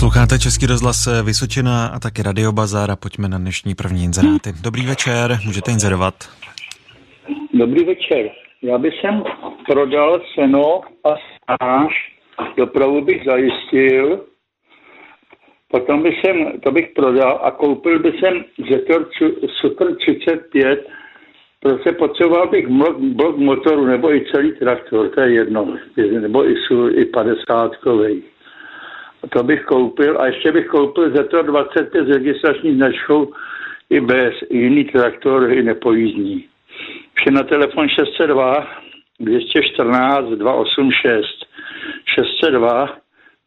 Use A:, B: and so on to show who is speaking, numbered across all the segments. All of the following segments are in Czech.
A: Posloucháte Český rozhlas Vysočina a taky Radio Bazar a pojďme na dnešní první inzeráty. Dobrý večer, můžete inzerovat.
B: Dobrý večer. Já bych sem prodal seno a stáž, dopravu bych zajistil, potom bych sem, to bych prodal a koupil bych sem Zetor Super 35, prostě potřeboval bych blok, blok motoru nebo i celý traktor, to je jedno, nebo i, i 50 kovej. To bych koupil a ještě bych koupil Zetor 25 s registrační značkou i bez, jiný traktor, i nepojízdní. Vše na telefon 602 214 286 602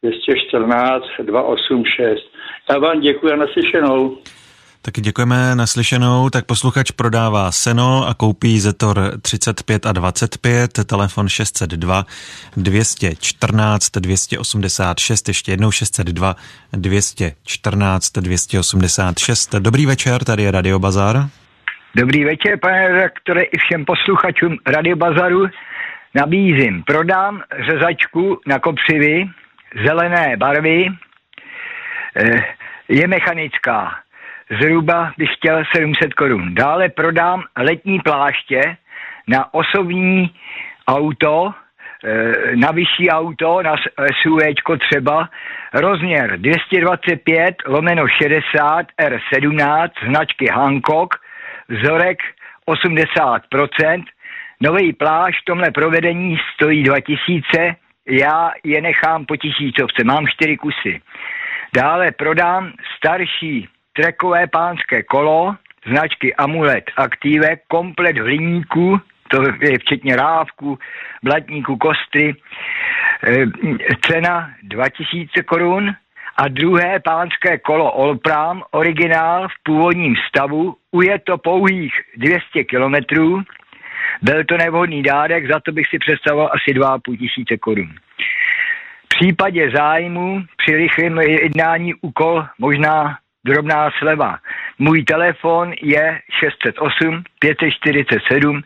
B: 214 286. Já vám děkuji a naslyšenou.
A: Taky děkujeme naslyšenou. Tak posluchač prodává seno a koupí Zetor 35 a 25, telefon 602 214 286, ještě jednou 602 214 286. Dobrý večer, tady je Radio Bazar.
C: Dobrý večer, pane redaktore, i všem posluchačům Radio Bazaru. Nabízím, prodám řezačku na kopřivy, zelené barvy, eh, je mechanická. Zhruba bych chtěl 700 korun. Dále prodám letní pláště na osobní auto, eh, na vyšší auto, na SUV třeba, rozměr 225 lomeno 60 R17 značky Hancock, vzorek 80%. Nový pláž v tomhle provedení stojí 2000, já je nechám po tisícovce, mám čtyři kusy. Dále prodám starší trekové pánské kolo, značky Amulet Active, komplet hliníku, to je včetně rávku, blatníku, kostry, e, cena 2000 korun a druhé pánské kolo Olpram, originál v původním stavu, uje to pouhých 200 kilometrů, byl to nevhodný dárek, za to bych si představoval asi 2,5 tisíce korun. V případě zájmu při rychlém jednání úkol možná drobná sleva. Můj telefon je 608 547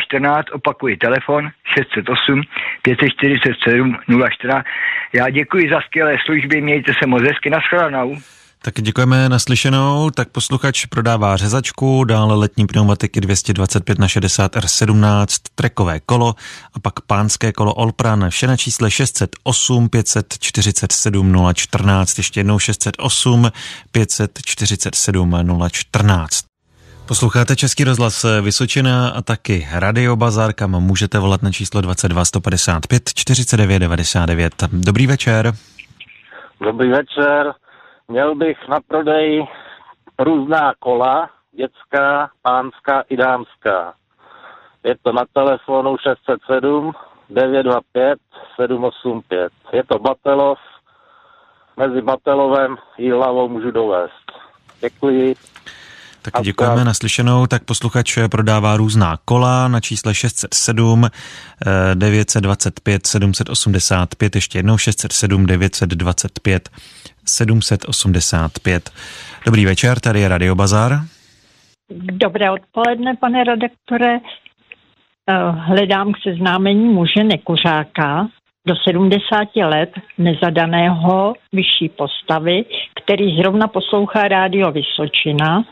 C: 014, opakuji telefon 608 547 014. Já děkuji za skvělé služby, mějte se moc hezky, nashledanou.
A: Tak děkujeme naslyšenou. Tak posluchač prodává řezačku, dále letní pneumatiky 225 na 60 R17, trekové kolo a pak pánské kolo Olpran. Vše na čísle 608 547 014, ještě jednou 608 547 014. Posloucháte Český rozhlas Vysočina a taky Radio Bazar, kam můžete volat na číslo 22 155 49 99. Dobrý večer.
D: Dobrý večer. Měl bych na prodej různá kola, dětská, pánská i dámská. Je to na telefonu 607 925 785. Je to Batelov, mezi Batelovem i hlavou můžu dovést. Děkuji.
A: Tak děkujeme naslyšenou. Tak posluchač prodává různá kola na čísle 607 925 785, ještě jednou 607 925 785. Dobrý večer, tady je Radio Bazar.
E: Dobré odpoledne, pane redaktore. Eh, hledám k seznámení muže nekuřáka do 70 let nezadaného vyšší postavy, který zrovna poslouchá rádio Vysočina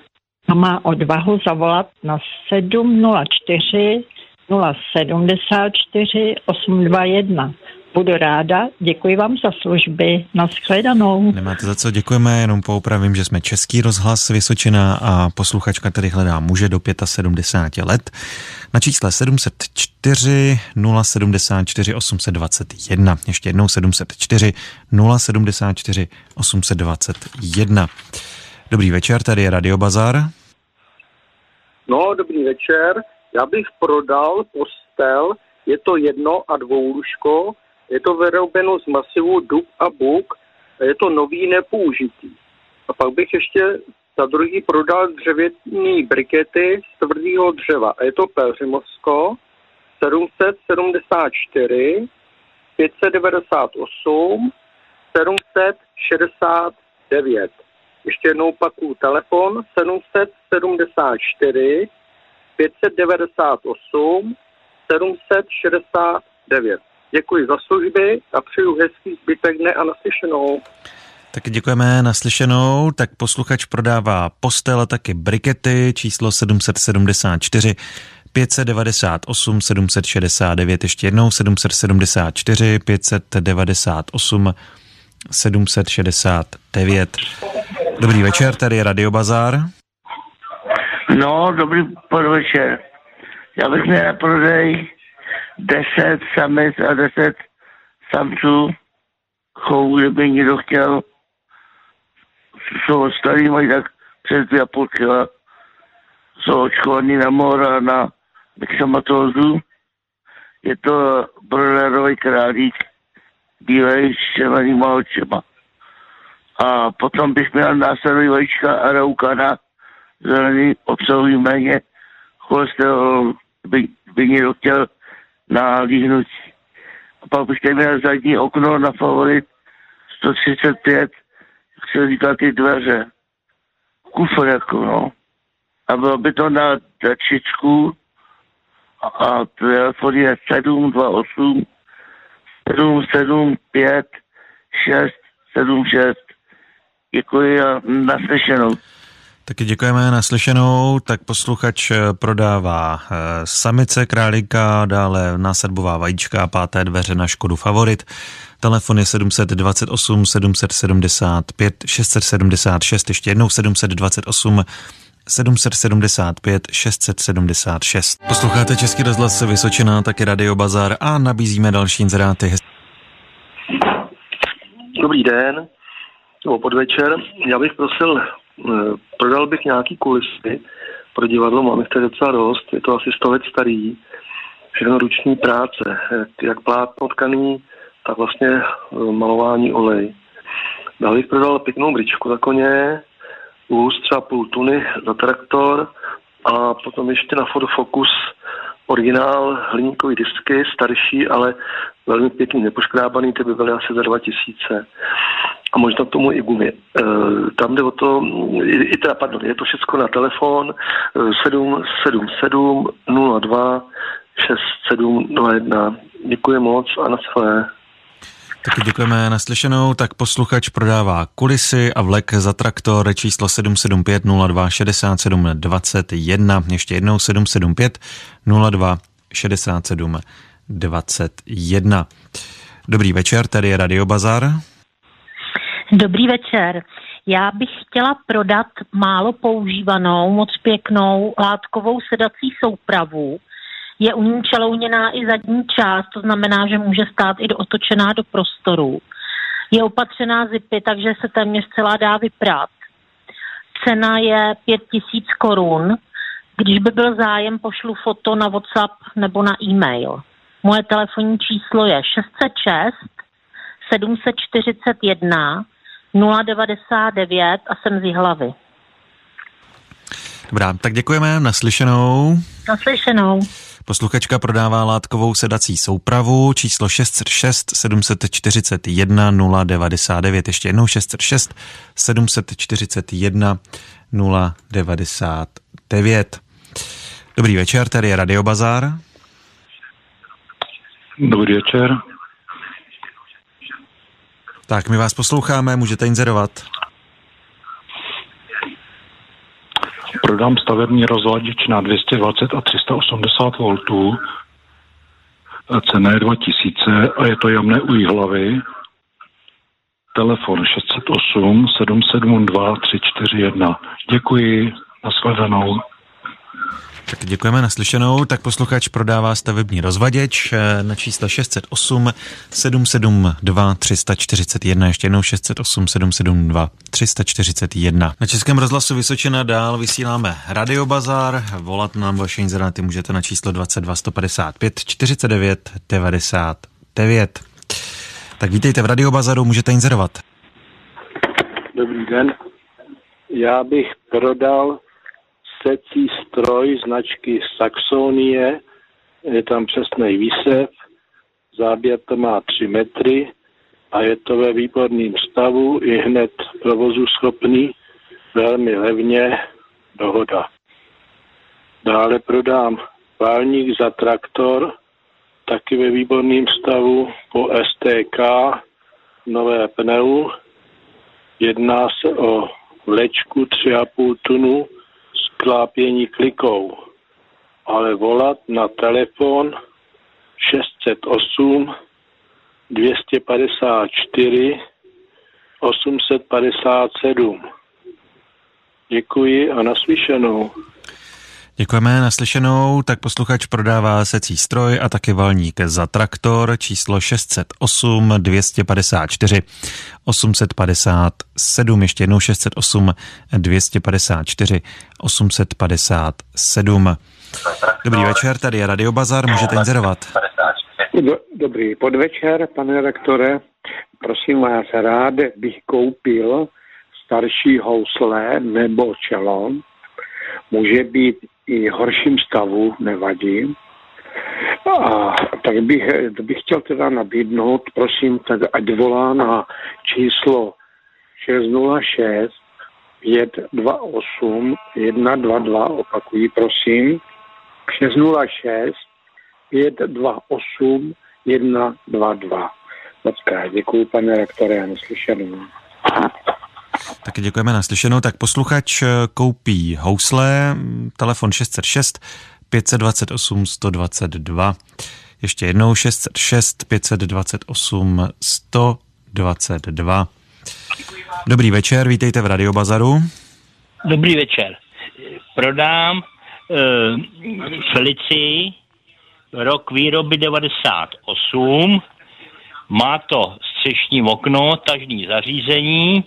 E: a má odvahu zavolat na 704 074 821. Budu ráda, děkuji vám za služby, nashledanou.
A: Nemáte za co, děkujeme, jenom poupravím, že jsme Český rozhlas Vysočina a posluchačka tedy hledá muže do 75 let na čísle 704 074 821. Ještě jednou 704 074 821. Dobrý večer, tady je Radio Bazar.
F: No, dobrý večer. Já bych prodal postel, je to jedno a dvoulužko, je to vyrobeno z masivu dub a buk, a je to nový nepoužitý. A pak bych ještě za druhý prodal dřevěný brikety z tvrdého dřeva. A je to Pelřimovsko 774 598 769. Ještě jednou paku telefon 774 598 769. Děkuji za služby a přeju hezký zbytek dne a naslyšenou.
A: Taky děkujeme naslyšenou. Tak posluchač prodává postel a taky brikety číslo 774 598 769, ještě jednou 774 598 769. Dobrý večer, tady je Radio Bazar.
G: No, dobrý podvečer. Já bych měl prodej 10 samic a 10 samců chovů, kdyby někdo chtěl. Jsou starý, mají tak přes dvě a půl kila. Jsou očkovaný na mora, na myxomatózu. Je to broilerový králík, bílej s červenýma očima. A potom bych měl následují vajíčka araukana, zelený obsahují méně cholesterol, by, by někdo chtěl na líhnutí. A pak tady měl zadní okno na favorit 135, jak se říká ty dveře. Kufr jako, no. A bylo by to na dačičku a telefon je 728 775 676. Děkuji a naslyšenou.
A: Taky děkujeme naslyšenou. Tak posluchač eh, prodává eh, samice králíka, dále násadbová vajíčka, páté dveře na Škodu Favorit. Telefon je 728 775 676, ještě jednou 728 775 676. Posloucháte Český rozhlas Vysočina, taky Radio Bazar a nabízíme další inzeráty.
E: Dobrý den, nebo podvečer. Já bych prosil, prodal bych nějaký kulisy pro divadlo, máme jich docela dost, je to asi 100 let starý, všechno ruční práce, jak plátno tkaný, tak vlastně eh, malování olej. Dále bych prodal pěknou bričku za koně, vůz třeba půl tuny za traktor a potom ještě na Ford Focus originál hliníkový disky, starší, ale velmi pěkný, nepoškrábaný, ty by byly asi za 2000. A možná k tomu i gumy. E, tam jde o to, i, i teda, pardon, je to všechno na telefon 777 02 6701. Děkuji moc a na své.
A: Taky děkujeme naslyšenou. Tak posluchač prodává kulisy a vlek za traktor číslo 775 02 67 21. Ještě jednou 775 02 67 21. Dobrý večer, tady je Radio Bazar.
H: Dobrý večer. Já bych chtěla prodat málo používanou, moc pěknou látkovou sedací soupravu je u ní čelouněná i zadní část, to znamená, že může stát i do otočená do prostoru. Je opatřená zipy, takže se téměř celá dá vyprát. Cena je 5000 korun. Když by byl zájem, pošlu foto na WhatsApp nebo na e-mail. Moje telefonní číslo je 606 741 099 a jsem z hlavy.
A: Dobrá, tak děkujeme, naslyšenou.
H: Naslyšenou.
A: Posluchačka prodává látkovou sedací soupravu číslo 606 741 099. Ještě jednou 606 741 099. Dobrý večer, tady je Radio Bazar.
I: Dobrý večer.
A: Tak, my vás posloucháme, můžete inzerovat.
I: Prodám stavební rozladěč na 220 a 380 V. Cena je 2000 a je to jamné u hlavy. Telefon 608 772 341. Děkuji, nashledanou.
A: Tak děkujeme naslyšenou. Tak posluchač prodává stavební rozvaděč eh, na číslo 608 772 341. Ještě jednou 608 772 341. Na Českém rozhlasu Vysočina dál vysíláme Radiobazar. Volat nám vaše inzeráty můžete na číslo 22 155 49 99. Tak vítejte v Radiobazaru, můžete inzerovat.
J: Dobrý den. Já bych prodal secí stroj značky Saxonie, je tam přesný výsev, záběr to má 3 metry a je to ve výborném stavu, i hned provozu schopný, velmi levně, dohoda. Dále prodám válník za traktor, taky ve výborném stavu po STK, nové pneu, Jedná se o vlečku 3,5 tunu sklápění klikou, ale volat na telefon 608 254 857. Děkuji a naslyšenou.
A: Děkujeme naslyšenou, tak posluchač prodává secí stroj a taky valník za traktor číslo 608 254 857, ještě jednou 608 254 857. Dobrý večer, tady je Radio Bazar, můžete inzerovat.
K: Dobrý podvečer, pane rektore. Prosím vás, rád bych koupil starší housle nebo čelon. Může být i horším stavu, nevadí. A tak bych, bych chtěl teda nabídnout, prosím, tak ať volá na číslo 606 528 122, opakuji, prosím, 606 528 122. Moc krát děkuji, pane rektore, a naslyšenou.
A: Taky děkujeme naslyšenou. Tak posluchač eh, koupí housle, telefon 606 528 122. Ještě jednou 606 528 122. Dobrý večer, vítejte v Radiobazaru.
L: Dobrý večer. Prodám uh, Felici rok výroby 98. Má to střešní okno, tažní zařízení,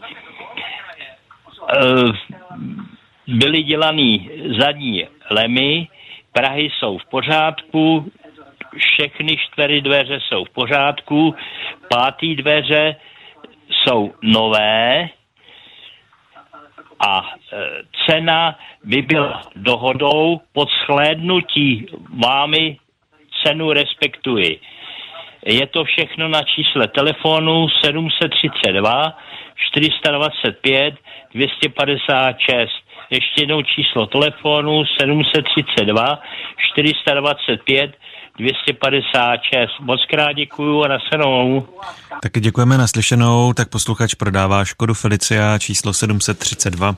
L: byly dělaný zadní lemy, Prahy jsou v pořádku, všechny čtyři dveře jsou v pořádku, pátý dveře jsou nové a e, cena by byla dohodou pod shlédnutí vámi cenu respektuji. Je to všechno na čísle telefonu 732 425 256. Ještě jednou číslo telefonu 732 425 256. Moc krát děkuju a nasledanou.
A: Taky děkujeme naslyšenou. Tak posluchač prodává Škodu Felicia číslo 732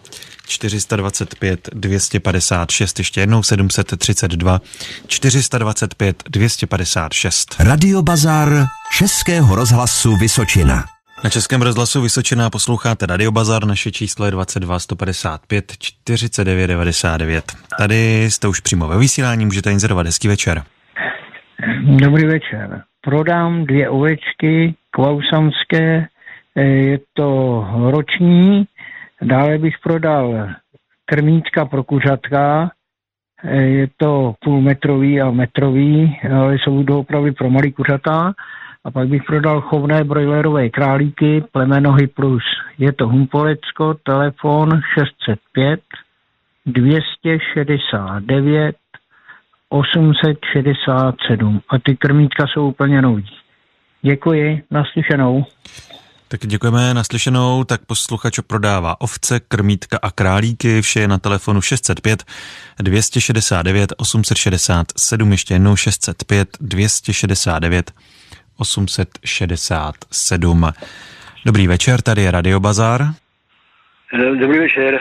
A: 425 256. Ještě jednou 732 425 256.
M: Radio Bazar Českého rozhlasu Vysočina.
A: Na Českém rozhlasu Vysočená posloucháte Radio Bazar, naše číslo je 22 155 49 99. Tady jste už přímo ve vysílání, můžete inzerovat. Hezký večer.
N: Dobrý večer. Prodám dvě ovečky klausanské, eh, je to roční, dále bych prodal krmíčka pro kuřatka, eh, je to půlmetrový a metrový, ale jsou to opravdu pro malý kuřata a pak bych prodal chovné brojlerové králíky, plemenohy plus. Je to Humpolecko, telefon 605 269 867 a ty krmítka jsou úplně nový. Děkuji, naslyšenou.
A: Tak děkujeme naslyšenou, tak posluchač prodává ovce, krmítka a králíky, vše je na telefonu 605 269 867, ještě jednou 605 269 867. Dobrý večer, tady je Radio Bazar.
O: Dobrý večer.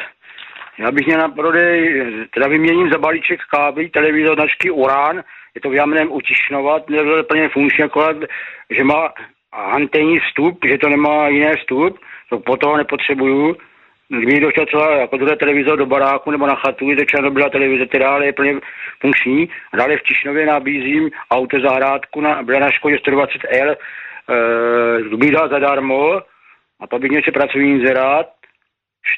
O: Já bych měl na prodej, teda vyměním za balíček kábel, televizor značky Urán, je to v Jamnem u Tišnova, nebyl plně funkční, akorát, že má anténní vstup, že to nemá jiné vstup, to po toho nepotřebuju. Kdyby chtěl třeba jako druhé televizor do baráku nebo na chatu, to Černobyla televize, teda ale je plně funkční. Dále v Tišnově nabízím auto zahrádku na, byla na Škodě 120L, e, dal zadarmo, a to bych něco pracovní inzerát,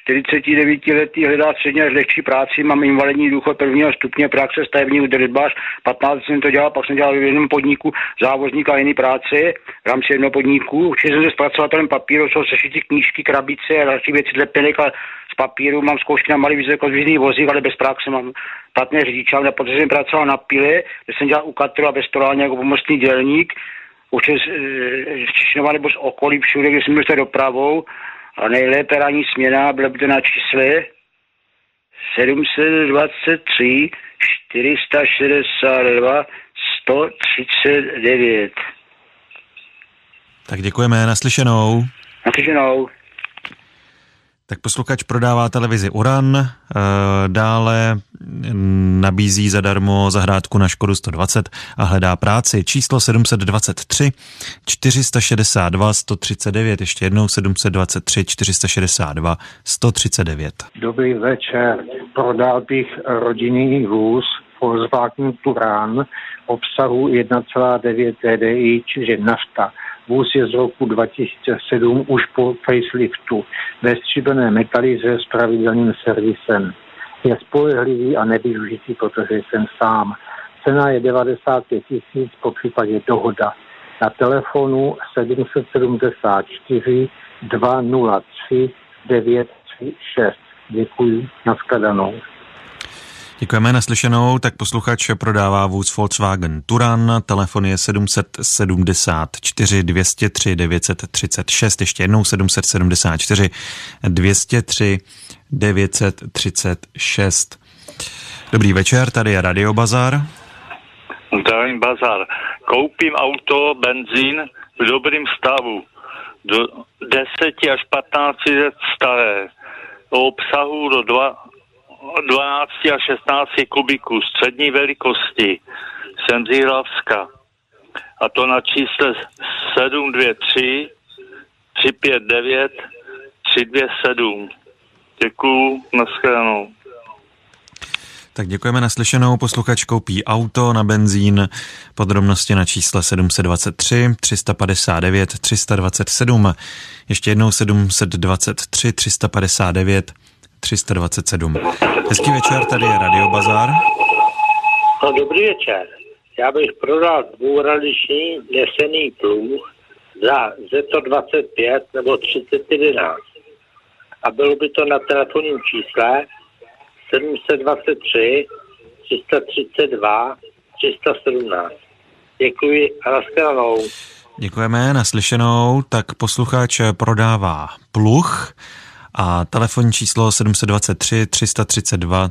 O: 49 letý hledá středně až lehčí práci, mám invalidní důchod prvního stupně, praxe stavební údržbář, 15 jsem to dělal, pak jsem dělal v jednom podniku závozník a jiný práce v rámci jednoho podniku. Učil jsem se zpracovatelem papíru, jsou sešity knížky, krabice a další věci lepenek a z papíru. Mám zkoušky na malý vysokozvízný vozík, ale bez praxe mám platné řidičák, a protože jsem pracoval na pile, kde jsem dělal u katru a vestorálně jako pomocný dělník, učil z Čišnova nebo z okolí všude, kde jsem byl dopravou, a nejlépe ranní směna byla by to na čísle 723 462 139.
A: Tak děkujeme, naslyšenou.
O: Naslyšenou.
A: Tak posluchač prodává televizi Uran, eh, dále nabízí zadarmo zahrádku na Škodu 120 a hledá práci. Číslo 723 462 139, ještě jednou 723 462 139.
P: Dobrý večer. Prodal bych rodinný vůz Volkswagen Turán obsahu 1,9 TDI, čiže nafta Vůz je z roku 2007 už po faceliftu ve stříbené metalize s pravidelným servisem. Je spolehlivý a nevyužitý, protože jsem sám. Cena je 95 tisíc, po případě dohoda. Na telefonu 774 203 936. Děkuji, nashledanou.
A: Děkujeme naslyšenou, tak posluchač prodává vůz Volkswagen Turan, telefon je 774 203 936, ještě jednou 774 203 936. Dobrý večer, tady je Radio Bazar.
B: Zdravím Bazar. Koupím auto, benzín v dobrým stavu, do 10 až 15 let staré, o obsahu do 2, 12 a 16 kubiků střední velikosti. Jsem z. A to na čísle 723 359 327. Děkuju, nashledanou.
A: Tak děkujeme naslyšenou. Posluchač koupí auto na benzín. Podrobnosti na čísle 723 359 327. Ještě jednou 723 359 327. Hezký večer, tady je Radio Bazar.
Q: No, dobrý večer. Já bych prodal dvouradiční nesený pluh za Z125 nebo 3011. A bylo by to na telefonním čísle 723 332 317. Děkuji a nashledanou.
A: Děkujeme, naslyšenou. Tak posluchač prodává pluh a telefonní číslo 723 332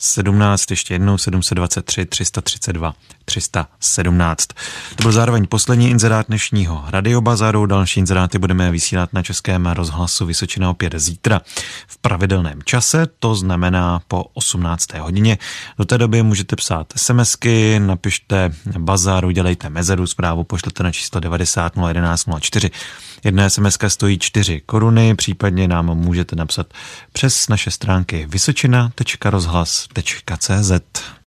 A: 317, ještě jednou 723 332 317. To byl zároveň poslední inzerát dnešního radiobazaru. Další inzeráty budeme vysílat na Českém rozhlasu Vysočina opět zítra v pravidelném čase, to znamená po 18. hodině. Do té doby můžete psát SMSky, napište bazaru, dělejte mezeru, zprávu pošlete na číslo 90 011 04. Jedna SMS stojí 4 koruny, případně nám můžete napsat přes naše stránky vysočina.rozhlas.cz.